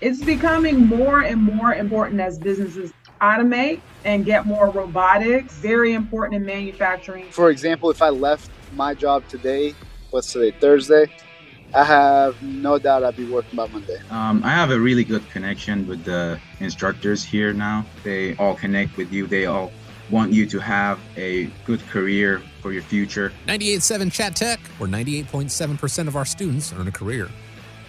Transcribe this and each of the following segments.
It's becoming more and more important as businesses automate and get more robotics. Very important in manufacturing. For example, if I left my job today, what's today, Thursday, I have no doubt I'd be working by Monday. Um, I have a really good connection with the instructors here now. They all connect with you. They all want you to have a good career for your future. 98.7 Chat Tech, where 98.7% of our students earn a career.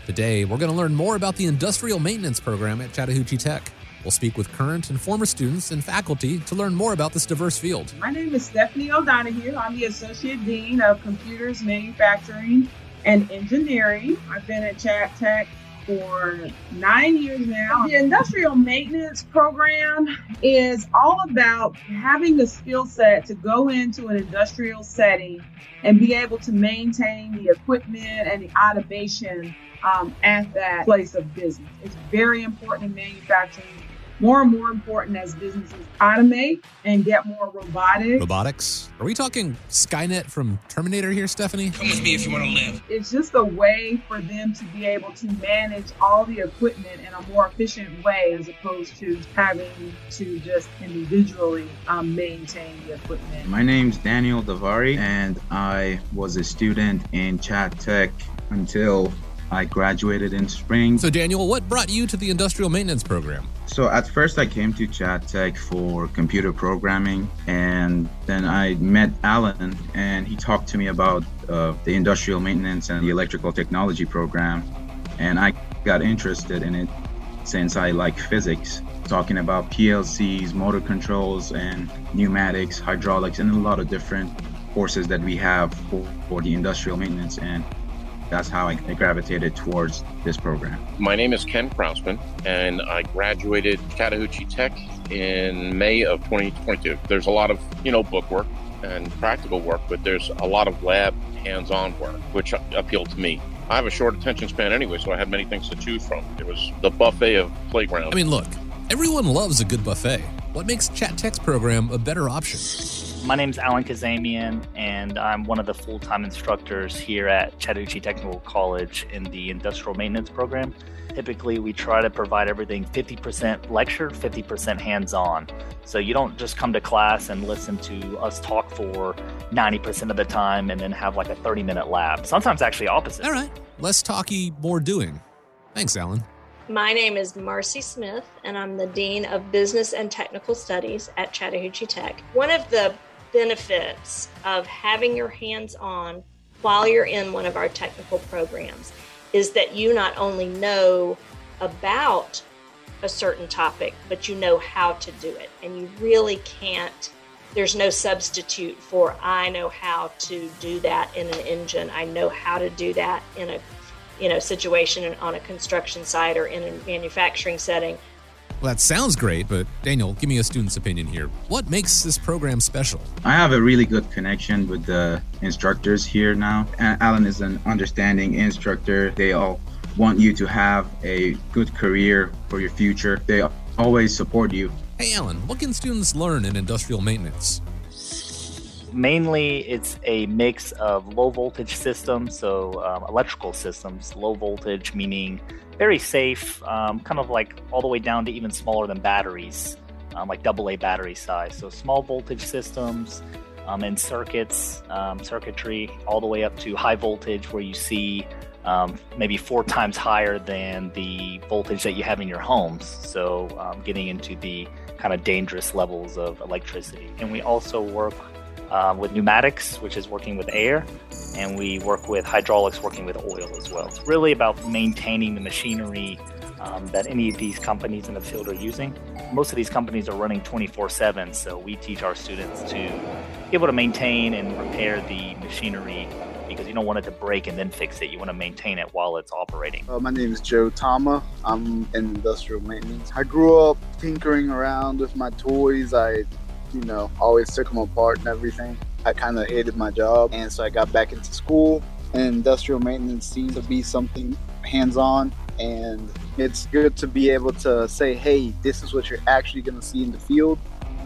Today, we're going to learn more about the industrial maintenance program at Chattahoochee Tech. We'll speak with current and former students and faculty to learn more about this diverse field. My name is Stephanie O'Donoghue. I'm the Associate Dean of Computers, Manufacturing, and Engineering. I've been at Chat Tech for nine years now. The industrial maintenance program is all about having the skill set to go into an industrial setting and be able to maintain the equipment and the automation um, at that place of business. It's very important in manufacturing more and more important as businesses automate and get more robotic. Robotics? Are we talking Skynet from Terminator here, Stephanie? Come with me if you want to live. It's just a way for them to be able to manage all the equipment in a more efficient way as opposed to having to just individually um, maintain the equipment. My name's Daniel Davari, and I was a student in Chat Tech until I graduated in spring. So, Daniel, what brought you to the industrial maintenance program? So, at first, I came to Chat Tech for computer programming, and then I met Alan, and he talked to me about uh, the industrial maintenance and the electrical technology program, and I got interested in it since I like physics. Talking about PLCs, motor controls, and pneumatics, hydraulics, and a lot of different courses that we have for, for the industrial maintenance and that's how I gravitated towards this program. My name is Ken Krausman, and I graduated Chattahoochee Tech in May of 2022. There's a lot of, you know, book work and practical work, but there's a lot of lab hands-on work, which appealed to me. I have a short attention span anyway, so I had many things to choose from. It was the buffet of playground. I mean, look, everyone loves a good buffet. What makes Chat Tech's program a better option? My name is Alan Kazamian, and I'm one of the full time instructors here at Chattahoochee Technical College in the Industrial Maintenance Program. Typically, we try to provide everything 50% lecture, 50% hands on. So you don't just come to class and listen to us talk for 90% of the time and then have like a 30 minute lab. Sometimes actually opposite. All right, less talky, more doing. Thanks, Alan. My name is Marcy Smith, and I'm the Dean of Business and Technical Studies at Chattahoochee Tech. One of the benefits of having your hands on while you're in one of our technical programs is that you not only know about a certain topic, but you know how to do it. And you really can't, there's no substitute for I know how to do that in an engine. I know how to do that in a you know situation on a construction site or in a manufacturing setting. Well, that sounds great, but Daniel, give me a student's opinion here. What makes this program special? I have a really good connection with the instructors here now. Alan is an understanding instructor. They all want you to have a good career for your future. They always support you. Hey, Alan, what can students learn in industrial maintenance? Mainly, it's a mix of low voltage systems, so um, electrical systems, low voltage meaning very safe, um, kind of like all the way down to even smaller than batteries, um, like AA battery size. So small voltage systems um, and circuits, um, circuitry, all the way up to high voltage, where you see um, maybe four times higher than the voltage that you have in your homes. So getting into the kind of dangerous levels of electricity. And we also work uh, with pneumatics, which is working with air, and we work with hydraulics, working with oil as well. It's really about maintaining the machinery um, that any of these companies in the field are using. Most of these companies are running 24 7, so we teach our students to be able to maintain and repair the machinery because you don't want it to break and then fix it. You want to maintain it while it's operating. Uh, my name is Joe Tama. I'm in industrial maintenance. I grew up tinkering around with my toys. I you know, always took them apart and everything. I kind of hated my job, and so I got back into school. And industrial maintenance seemed to be something hands-on, and it's good to be able to say, "Hey, this is what you're actually going to see in the field,"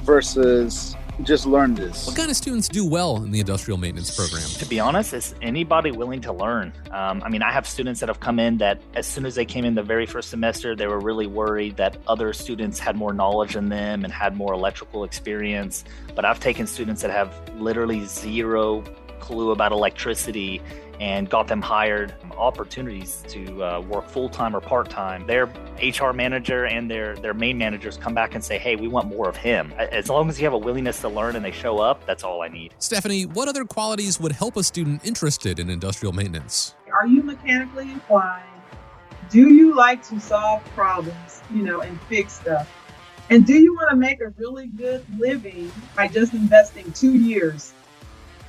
versus just learn this. What kind of students do well in the industrial maintenance program? To be honest, it's anybody willing to learn. Um, I mean, I have students that have come in that as soon as they came in the very first semester, they were really worried that other students had more knowledge than them and had more electrical experience. But I've taken students that have literally zero clue about electricity and got them hired opportunities to uh, work full time or part time. Their HR manager and their their main managers come back and say, "Hey, we want more of him." As long as you have a willingness to learn and they show up, that's all I need. Stephanie, what other qualities would help a student interested in industrial maintenance? Are you mechanically inclined? Do you like to solve problems, you know, and fix stuff? And do you want to make a really good living by just investing two years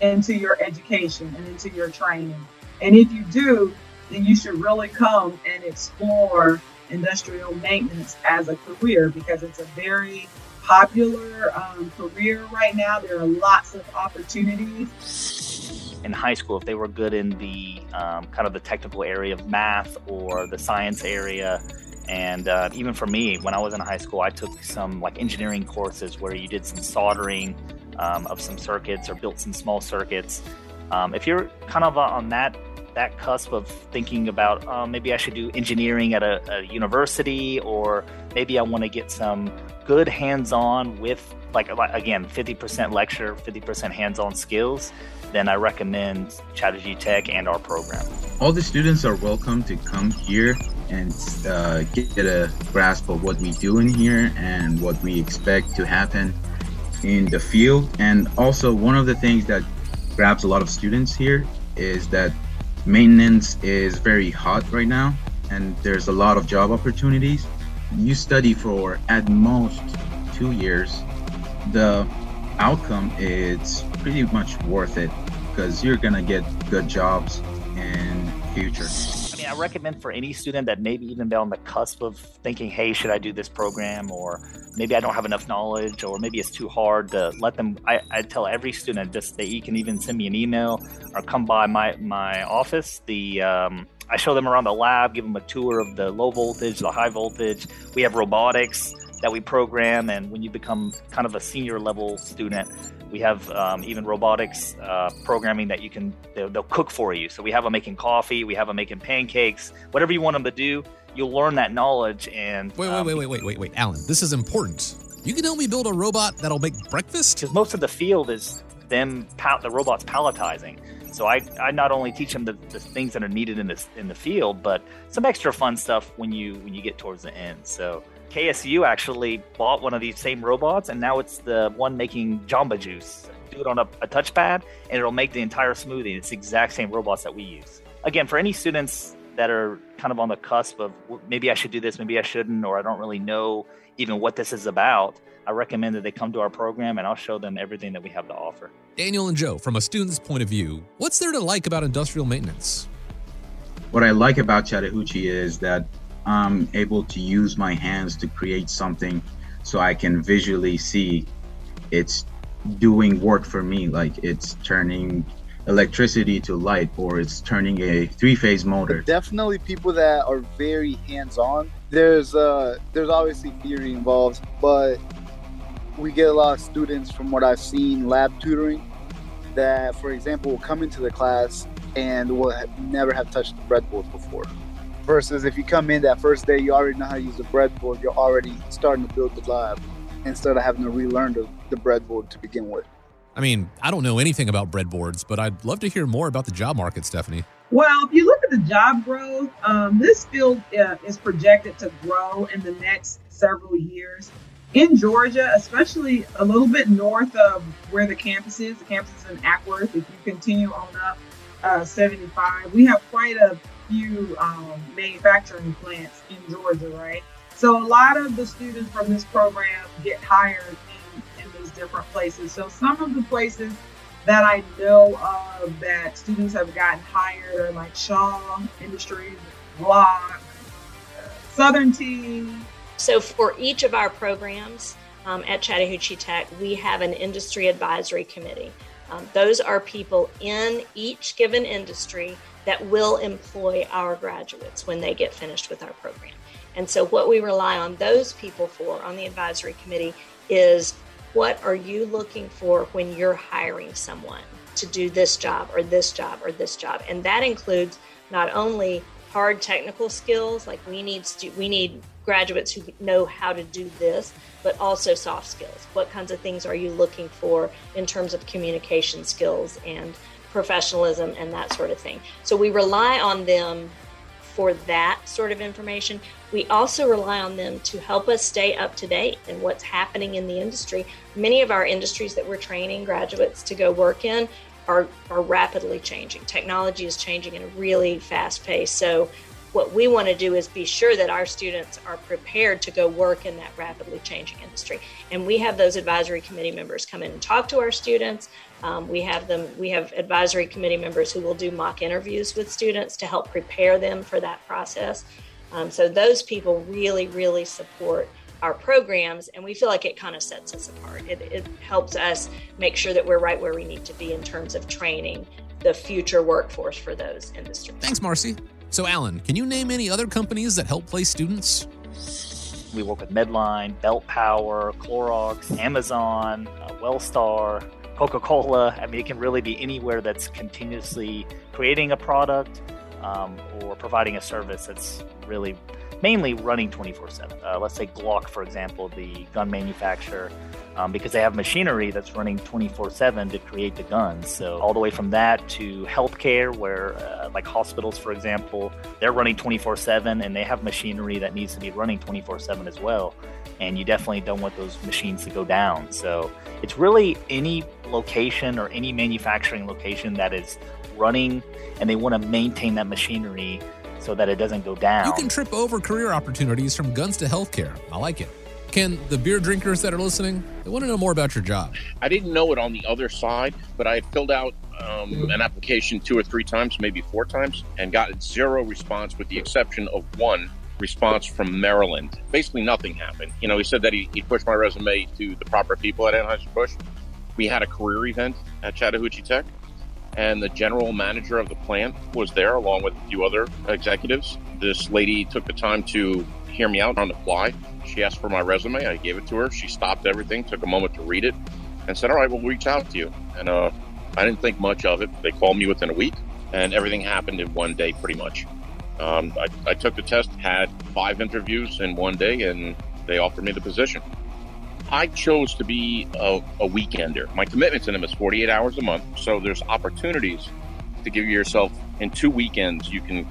into your education and into your training. And if you do, then you should really come and explore industrial maintenance as a career because it's a very popular um, career right now. There are lots of opportunities. In high school, if they were good in the um, kind of the technical area of math or the science area, and uh, even for me, when I was in high school, I took some like engineering courses where you did some soldering um, of some circuits or built some small circuits. Um, if you're kind of on that that cusp of thinking about uh, maybe I should do engineering at a, a university, or maybe I want to get some good hands-on with like again 50% lecture, 50% hands-on skills, then I recommend Chattahoochee Tech and our program. All the students are welcome to come here and uh, get a grasp of what we do in here and what we expect to happen in the field. And also, one of the things that grabs a lot of students here is that maintenance is very hot right now, and there's a lot of job opportunities. You study for at most two years, the outcome is pretty much worth it because you're gonna get good jobs in future. I mean, I recommend for any student that maybe even be on the cusp of thinking, hey, should I do this program? Or maybe I don't have enough knowledge, or maybe it's too hard to let them. I, I tell every student just that you can even send me an email or come by my, my office. The um, I show them around the lab, give them a tour of the low voltage, the high voltage. We have robotics that we program, and when you become kind of a senior level student, we have um, even robotics uh, programming that you can they'll, they'll, cook for you. So we have them making coffee, we have them making pancakes, whatever you want them to do. You'll learn that knowledge. And wait, wait, um, wait, wait, wait, wait, wait, Alan, this is important. You can help me build a robot that'll make breakfast. Because most of the field is them pal- the robots palletizing. So I, I not only teach them the, the things that are needed in this in the field, but some extra fun stuff when you when you get towards the end. So KSU actually bought one of these same robots, and now it's the one making Jamba Juice. Do it on a, a touchpad, and it'll make the entire smoothie. It's the exact same robots that we use. Again, for any students that are kind of on the cusp of maybe I should do this, maybe I shouldn't, or I don't really know even what this is about, I recommend that they come to our program and I'll show them everything that we have to offer. Daniel and Joe, from a student's point of view, what's there to like about industrial maintenance? What I like about Chattahoochee is that I'm able to use my hands to create something so I can visually see it's doing work for me. Like it's turning electricity to light or it's turning a three-phase motor. Definitely people that are very hands-on. There's uh there's obviously theory involved, but we get a lot of students from what I've seen lab tutoring that for example will come into the class and will never have touched the breadboard before versus if you come in that first day, you already know how to use the breadboard. You're already starting to build the lab instead of having to relearn the, the breadboard to begin with. I mean, I don't know anything about breadboards, but I'd love to hear more about the job market, Stephanie. Well, if you look at the job growth, um, this field uh, is projected to grow in the next several years. In Georgia, especially a little bit north of where the campus is, the campus is in Acworth. If you continue on up uh, 75, we have quite a few um, manufacturing plants in Georgia, right? So a lot of the students from this program get hired in, in these different places. So some of the places that I know of that students have gotten hired are like Shaw Industries, Glock, Southern Tea. So for each of our programs um, at Chattahoochee Tech, we have an industry advisory committee. Um, those are people in each given industry that will employ our graduates when they get finished with our program. And so, what we rely on those people for on the advisory committee is what are you looking for when you're hiring someone to do this job or this job or this job? And that includes not only hard technical skills, like we need stu- we need graduates who know how to do this, but also soft skills. What kinds of things are you looking for in terms of communication skills and professionalism and that sort of thing? So we rely on them for that sort of information. We also rely on them to help us stay up to date in what's happening in the industry. Many of our industries that we're training graduates to go work in are, are rapidly changing. Technology is changing in a really fast pace. So what we want to do is be sure that our students are prepared to go work in that rapidly changing industry. And we have those advisory committee members come in and talk to our students. Um, we have them. We have advisory committee members who will do mock interviews with students to help prepare them for that process. Um, so those people really, really support our programs, and we feel like it kind of sets us apart. It, it helps us make sure that we're right where we need to be in terms of training the future workforce for those industries. Thanks, Marcy. So, Alan, can you name any other companies that help place students? We work with Medline, Belt Power, Clorox, Amazon, uh, Wellstar, Coca Cola. I mean, it can really be anywhere that's continuously creating a product um, or providing a service that's really mainly running 24 uh, 7. Let's say Glock, for example, the gun manufacturer, um, because they have machinery that's running 24 7 to create the guns. So, all the way from that to healthcare, where uh, like hospitals, for example, they're running 24 7 and they have machinery that needs to be running 24 7 as well. And you definitely don't want those machines to go down. So, it's really any location or any manufacturing location that is running and they want to maintain that machinery so that it doesn't go down. You can trip over career opportunities from guns to healthcare. I like it. Ken, the beer drinkers that are listening, they want to know more about your job. I didn't know it on the other side, but I had filled out um, an application two or three times, maybe four times, and got zero response with the exception of one response from Maryland. Basically, nothing happened. You know, he said that he, he pushed my resume to the proper people at Anheuser-Busch. We had a career event at Chattahoochee Tech, and the general manager of the plant was there along with a few other executives. This lady took the time to hear me out on the fly. She asked for my resume. I gave it to her. She stopped everything, took a moment to read it, and said, All right, we'll reach out to you. And uh, I didn't think much of it. They called me within a week, and everything happened in one day pretty much. Um, I, I took the test, had five interviews in one day, and they offered me the position. I chose to be a, a weekender. My commitment to them is 48 hours a month. So there's opportunities to give yourself in two weekends, you can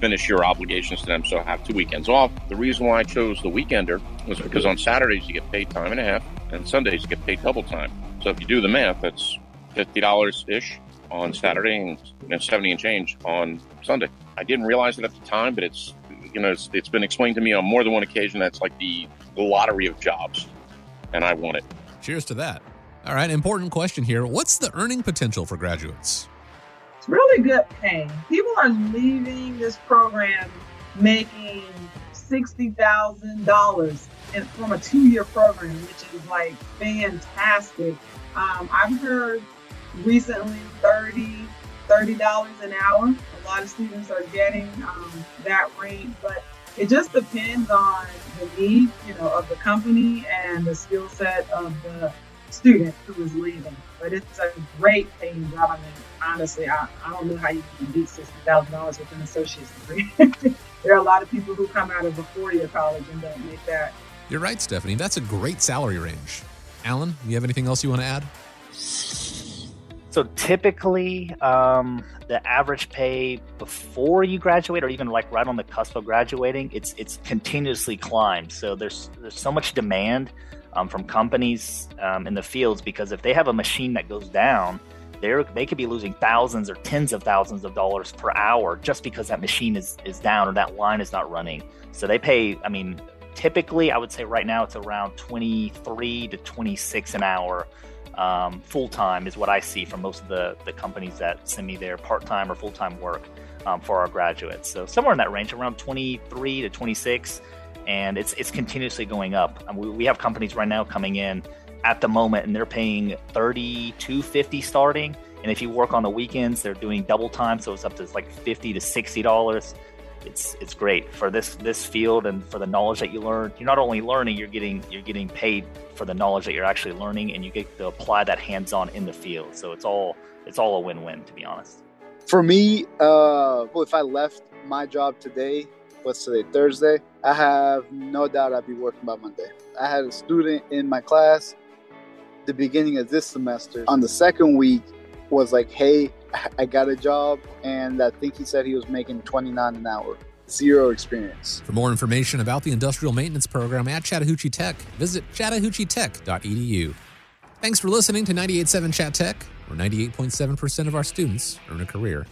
finish your obligations to them. So have two weekends off. The reason why I chose the weekender was because on Saturdays you get paid time and a half, and Sundays you get paid double time. So if you do the math, that's $50 ish on Saturday and 70 and change on Sunday. I didn't realize it at the time, but it's, you know, it's, it's been explained to me on more than one occasion. That's like the lottery of jobs and I want it. Cheers to that. All right, important question here. What's the earning potential for graduates? It's really good pay. People are leaving this program making $60,000 from a two year program, which is like fantastic. Um, I've heard recently 30 $30 an hour. A lot of students are getting um, that rate, but it just depends on the need, you know, of the company and the skill set of the student who is leaving. But it's a great paying job. I mean, honestly, I, I don't know how you can beat sixty thousand dollars with an associate's degree. there are a lot of people who come out of a four-year college and don't make that. You're right, Stephanie. That's a great salary range. Alan, you have anything else you want to add? So typically, um, the average pay before you graduate, or even like right on the cusp of graduating, it's it's continuously climbed. So there's there's so much demand um, from companies um, in the fields because if they have a machine that goes down, they're, they could be losing thousands or tens of thousands of dollars per hour just because that machine is is down or that line is not running. So they pay. I mean, typically, I would say right now it's around twenty three to twenty six an hour um, full time is what I see from most of the, the companies that send me their part time or full time work um, for our graduates. So somewhere in that range, around 23 to 26, and it's it's continuously going up. we, we have companies right now coming in at the moment, and they're paying 30 to 50 starting. And if you work on the weekends, they're doing double time, so it's up to like 50 to 60 dollars. It's it's great for this this field and for the knowledge that you learn. You're not only learning, you're getting you're getting paid for the knowledge that you're actually learning, and you get to apply that hands on in the field. So it's all it's all a win win to be honest. For me, uh, well, if I left my job today, what's today Thursday, I have no doubt I'd be working by Monday. I had a student in my class the beginning of this semester. On the second week, was like, "Hey, I got a job," and I think he said he was making twenty nine an hour. Zero experience. For more information about the industrial maintenance program at Chattahoochee Tech, visit chattahoocheetech.edu. Thanks for listening to 98.7 Chat Tech, where 98.7% of our students earn a career.